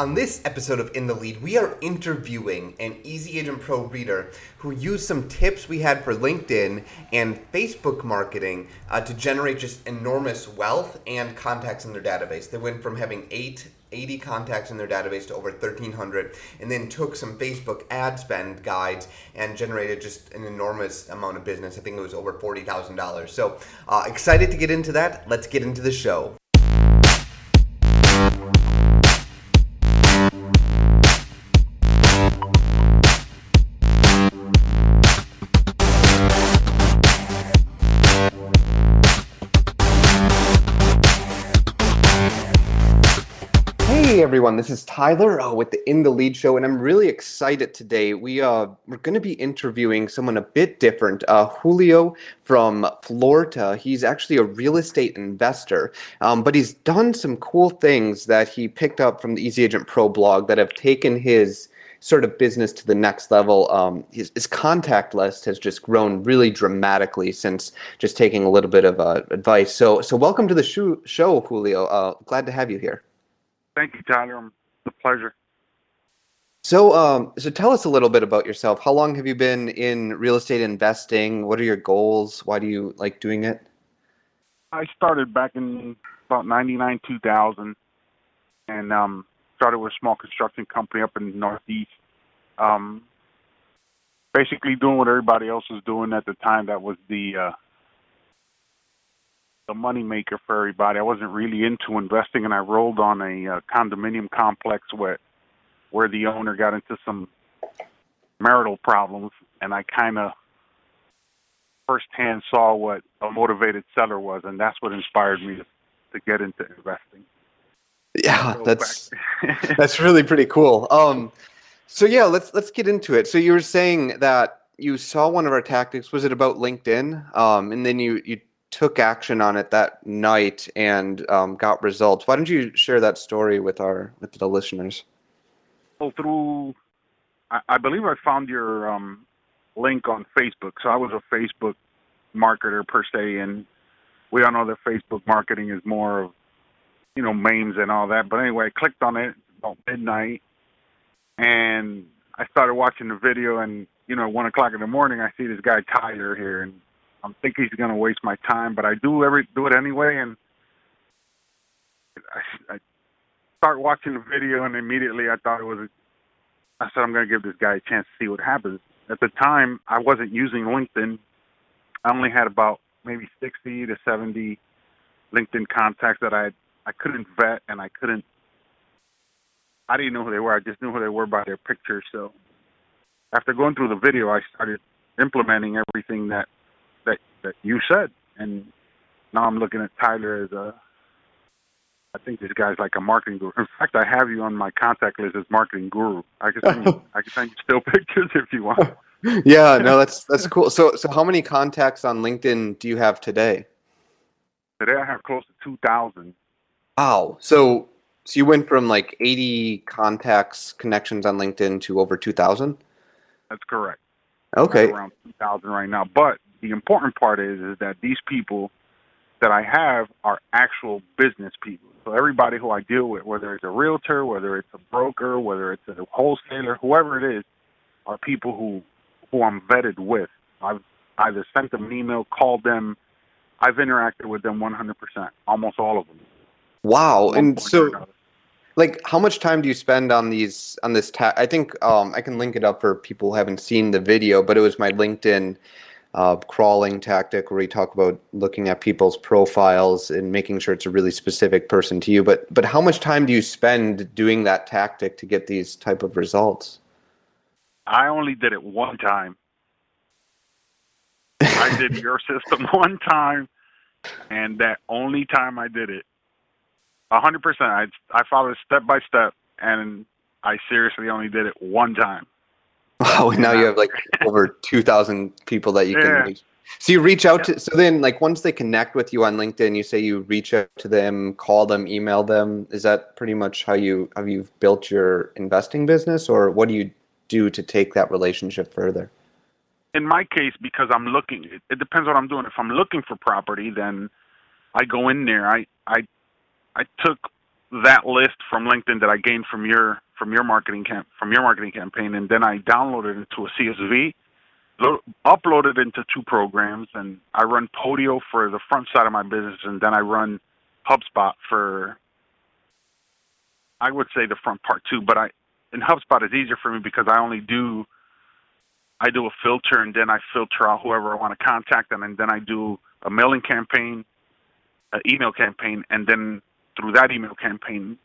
On this episode of In the Lead, we are interviewing an Easy Agent Pro reader who used some tips we had for LinkedIn and Facebook marketing uh, to generate just enormous wealth and contacts in their database. They went from having eight 80 contacts in their database to over 1300 and then took some facebook ad spend guides and generated just an enormous amount of business. I think it was over $40000 so uh, excited to get into that? Let's get into the show everyone, this is Tyler uh, with the In the Lead Show, and I'm really excited today. We uh, we're going to be interviewing someone a bit different, uh, Julio from Florida. He's actually a real estate investor, um, but he's done some cool things that he picked up from the Easy Agent Pro blog that have taken his sort of business to the next level. Um, his, his, contact list has just grown really dramatically since just taking a little bit of uh, advice. So, so welcome to the show, show Julio. Uh, glad to have you here. Thank you, Tyler. It's a pleasure. So, um, so tell us a little bit about yourself. How long have you been in real estate investing? What are your goals? Why do you like doing it? I started back in about '99, 2000, and um, started with a small construction company up in the Northeast. Um, basically, doing what everybody else was doing at the time. That was the uh, the money maker for everybody. I wasn't really into investing, and I rolled on a uh, condominium complex where where the owner got into some marital problems, and I kind of firsthand saw what a motivated seller was, and that's what inspired me to, to get into investing. Yeah, so that's that's really pretty cool. Um, so yeah, let's let's get into it. So you were saying that you saw one of our tactics. Was it about LinkedIn? Um, and then you you took action on it that night and um, got results. Why don't you share that story with our with the listeners? Well, through I, I believe I found your um, link on Facebook. So I was a Facebook marketer per se, and we all know that Facebook marketing is more of you know memes and all that. But anyway, I clicked on it about midnight, and I started watching the video. And you know, one o'clock in the morning, I see this guy Tyler here, and I'm thinking he's going to waste my time, but I do every do it anyway, and I, I start watching the video, and immediately I thought it was. A, I said I'm going to give this guy a chance to see what happens. At the time, I wasn't using LinkedIn. I only had about maybe 60 to 70 LinkedIn contacts that I I couldn't vet, and I couldn't. I didn't know who they were. I just knew who they were by their pictures. So after going through the video, I started implementing everything that that you said, and now I'm looking at Tyler as a. I think this guy's like a marketing guru. In fact, I have you on my contact list as marketing guru. I can send you, I can send you still pictures if you want. yeah, no, that's that's cool. So, so how many contacts on LinkedIn do you have today? Today, I have close to two thousand. Wow. So, so you went from like eighty contacts, connections on LinkedIn to over two thousand. That's correct. Okay. around two thousand right now, but the important part is is that these people that I have are actual business people. So everybody who I deal with, whether it's a realtor, whether it's a broker, whether it's a wholesaler, whoever it is, are people who who I'm vetted with. I've either sent them an email, called them. I've interacted with them 100%, almost all of them. Wow! And so, like, how much time do you spend on these on this? Ta- I think um, I can link it up for people who haven't seen the video, but it was my LinkedIn uh, crawling tactic where we talk about looking at people's profiles and making sure it's a really specific person to you. But but how much time do you spend doing that tactic to get these type of results? I only did it one time. I did your system one time, and that only time I did it, a hundred percent. I I followed step by step, and I seriously only did it one time. Oh, wow, now you have like over 2,000 people that you can reach. So you reach out yeah. to, so then like once they connect with you on LinkedIn, you say you reach out to them, call them, email them. Is that pretty much how you, have you built your investing business or what do you do to take that relationship further? In my case, because I'm looking, it, it depends what I'm doing. If I'm looking for property, then I go in there. I, I, I took that list from LinkedIn that I gained from your from your marketing camp from your marketing campaign, and then I downloaded it to a CSV, lo- uploaded it into two programs, and I run Podio for the front side of my business, and then I run HubSpot for I would say the front part too. But I in HubSpot is easier for me because I only do I do a filter and then I filter out whoever I want to contact them, and then I do a mailing campaign, an email campaign, and then through that email campaign,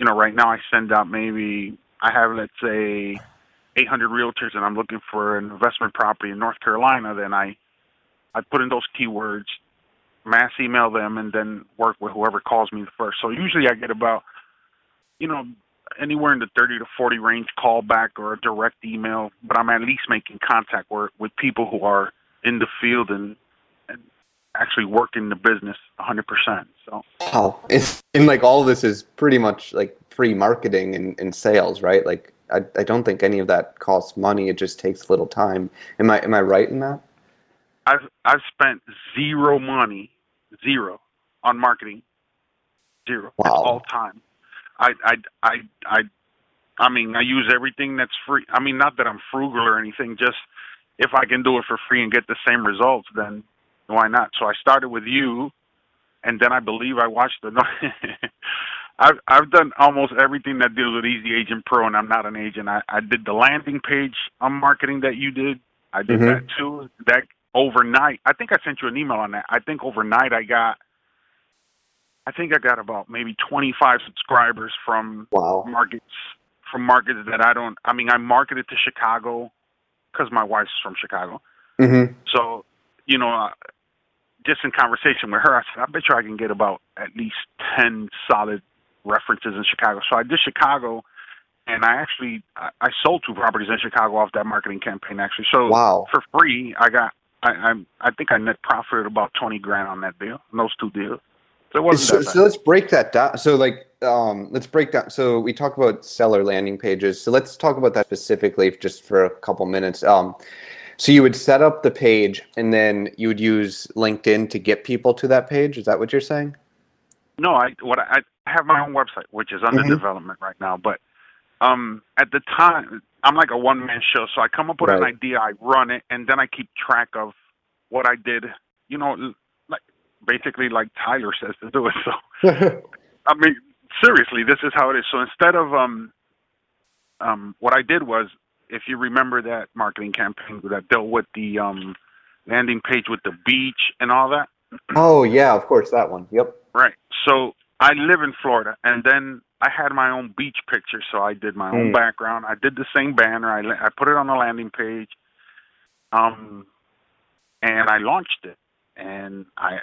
you know, right now I send out maybe I have let's say 800 realtors and I'm looking for an investment property in North Carolina. Then I I put in those keywords, mass email them, and then work with whoever calls me first. So usually I get about you know anywhere in the 30 to 40 range call back or a direct email, but I'm at least making contact with, with people who are in the field and, actually working the business 100%. So, wow. It's, and like all of this is pretty much like free marketing and, and sales, right? Like, I, I don't think any of that costs money. It just takes little time. Am I, am I right in that? I've, I've spent zero money, zero on marketing, zero. Wow. It's all time. I, I, I, I, I mean, I use everything that's free. I mean, not that I'm frugal or anything. Just if I can do it for free and get the same results, then why not? So I started with you, and then I believe I watched the. I've I've done almost everything that deals with Easy Agent Pro, and I'm not an agent. I, I did the landing page on marketing that you did. I did Mhm. that too. That overnight, I think I sent you an email on that. I think overnight I got. I think I got about maybe 25 subscribers from Wow. markets from markets that I don't. I mean, I marketed to Chicago because my wife's from Chicago. Mm-hmm. So, you know, uh, just in conversation with her, I said, I bet you I can get about at least 10 solid references in Chicago. So I did Chicago, and I actually I, I sold two properties in Chicago off that marketing campaign. Actually, so Wow. for free, I got I I'm, I think I net profited about 20 grand on that deal, on those two deals. So it wasn't So, so let's break that down. So like, um, let's break down. So we talk about seller landing pages. So let's talk about that specifically just for a couple minutes. Um, so you would set up the page and then you would use LinkedIn to get people to that page. Is that what you're saying? No, I what I, I have my own website, which is under Mhm. development right now. But um, at the time, I'm like a one man show, so I come up with an idea, I run it, and then I keep track of what I did. You know, like basically like Tyler says to do it. So I mean, seriously, this is how it is. So instead of um, um, what I did was, if you remember that marketing campaign that dealt with the um, landing page with the beach and all that. oh yeah, of course that one. Yep. Right. So I live in Florida, and then I had my own beach picture, so I did my own Mm. background. I did the same banner. I I put it on the landing page, um, and I launched it, and I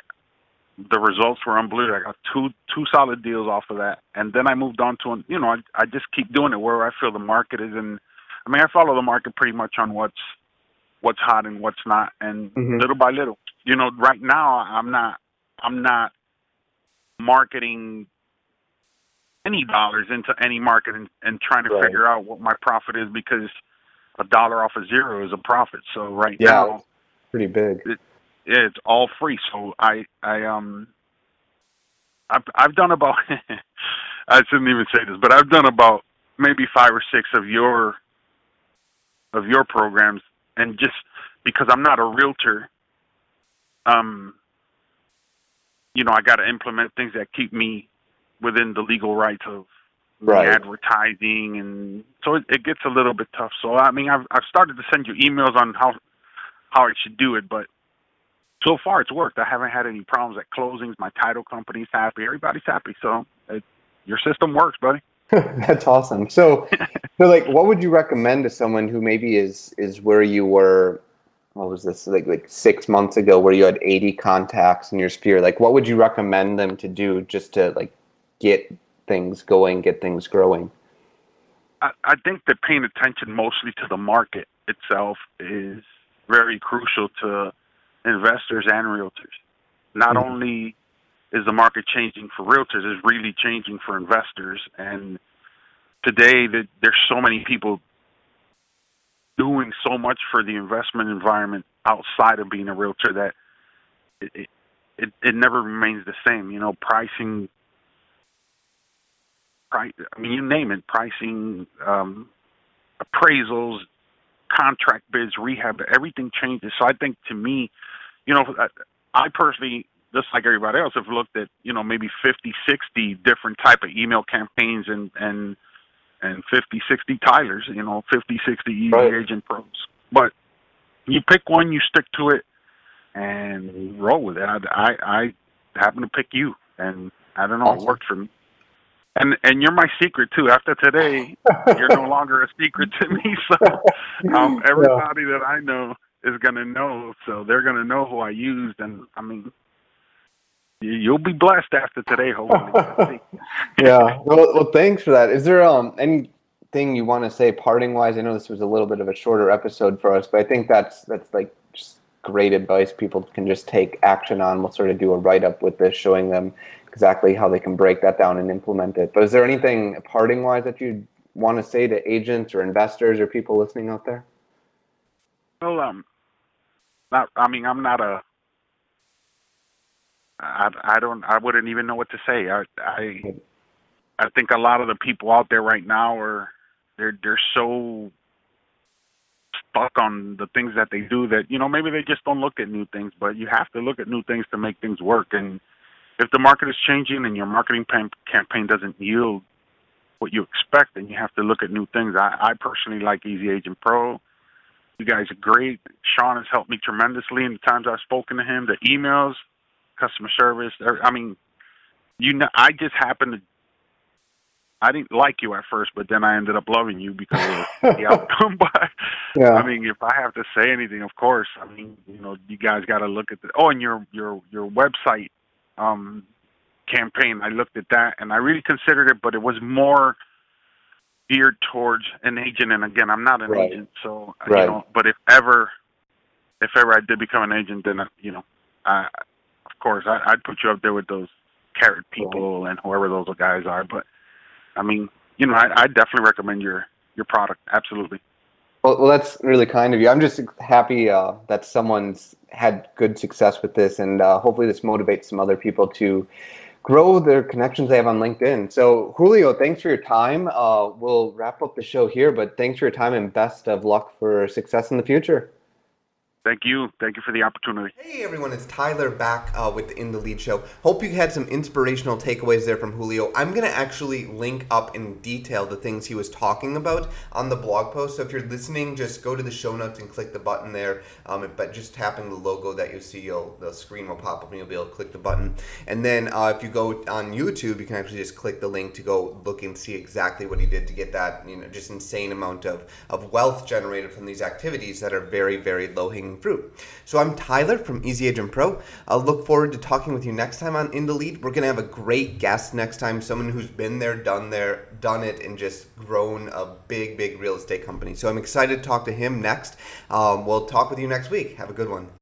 the results were unbelievable. I got two two solid deals off of that, and then I moved on to you know I I just keep doing it where I feel the market is, and I mean I follow the market pretty much on what's what's hot and what's not, and Mhm. little by little. You know, right now I'm not I'm not marketing any dollars into any market and, and trying to Right. figure out what my profit is because a dollar off of zero is a profit. So right Yeah. now Pretty big. yeah, it's all free. So I I um I've I've done about I shouldn't even say this, but I've done about maybe five or six of your of your programs and just because I'm not a realtor, um you know, I gotta implement things that keep me within the legal rights of Right. advertising and so it, it gets a little bit tough. So I mean I've I've started to send you emails on how how I should do it, but so far it's worked. I haven't had any problems at closings. My title company's happy. Everybody's happy. So it, your system works, buddy. That's awesome. So, so like, what would you recommend to someone who maybe is is where you were? What was this like like six months ago, where you had eighty contacts in your sphere? Like, what would you recommend them to do just to like get things going, get things growing? I, I think that paying attention mostly to the market itself is very crucial to investors and realtors. Not Mhm. only is the market changing for realtors, Is really changing for investors. And today, that there's so many people doing so much for the investment environment outside of being a realtor that it, it, it, never remains the same. You know, pricing price. I mean, you name it, pricing, um, appraisals, contract bids, rehab, everything changes. So I think to me, you know, I personally, just like everybody else, have looked at, you know, maybe 50, 60 different type of email campaigns and, and, and 50, 60 Tylers, you know, 50, 60 easy right. agent pros. But you pick one, you stick to it, and roll with it. I, I, I happen to pick you, and I don't know, awesome. it worked for me. And and you're my secret too. After today, you're no longer a secret to me. So um, everybody yeah. that I know is gonna know. So they're gonna know who I used, and I mean, you'll be blessed after today. Hopefully. yeah. Well, well, thanks for that. Is there um anything you want to say parting wise? I know this was a little bit of a shorter episode for us, but I think that's that's like just great advice people can just take action on. We'll sort of do a write up with this, showing them exactly how they can break that down and implement it. But is there anything parting wise that you want to say to agents or investors or people listening out there? Well, um, not. I mean, I'm not a. I, I don't. I wouldn't even know what to say. I, I, I think a lot of the people out there right now are, they're they're so stuck on the things that they do that you know maybe they just don't look at new things. But you have to look at new things to make things work. And if the market is changing and your marketing pan- campaign doesn't yield what you expect, then you have to look at new things. I, I personally like Easy Agent Pro. You guys are great. Sean has helped me tremendously in the times I've spoken to him. The emails, customer service. I mean, you know, I just happened to. I didn't like you at first, but then I ended up loving you because of the outcome. But yeah. I mean, if I have to say anything, of course, I mean, you know, you guys got to look at the. Oh, and your your your website um, campaign. I looked at that and I really considered it, but it was more geared towards an agent. And again, I'm not an right. agent, so right. you know. But if ever, if ever I did become an agent, then you know, I, course, I, I'd put you up there with those carrot people right. and whoever those guys are. But I mean, you know, I, I definitely recommend your your product. Absolutely. Well, well, that's really kind of you. I'm just happy uh, that someone's had good success with this, and uh, hopefully, this motivates some other people to grow their connections they have on LinkedIn. So, Julio, thanks for your time. Uh, we'll wrap up the show here, but thanks for your time and best of luck for success in the future. Thank you. Thank you for the opportunity. Hey everyone, it's Tyler back uh, with the In the Lead Show. Hope you had some inspirational takeaways there from Julio. I'm going to actually link up in detail the things he was talking about on the blog post. So if you're listening, just go to the show notes and click the button there. Um, but just tapping the logo that you see, the screen will pop up and you'll be able to click the button. And then uh, if you go on YouTube, you can actually just click the link to go look and see exactly what he did to get that, you know, just insane amount of, of wealth generated from these activities that are very, very low hanging fruit. So I'm Tyler from Easy Agent Pro. I'll look forward to talking with you next time on In the Lead. We're gonna have a great guest next time, someone who's been there, done there, done it, and just grown a big, big real estate company. So I'm excited to talk to him next. Um, we'll talk with you next week. Have a good one.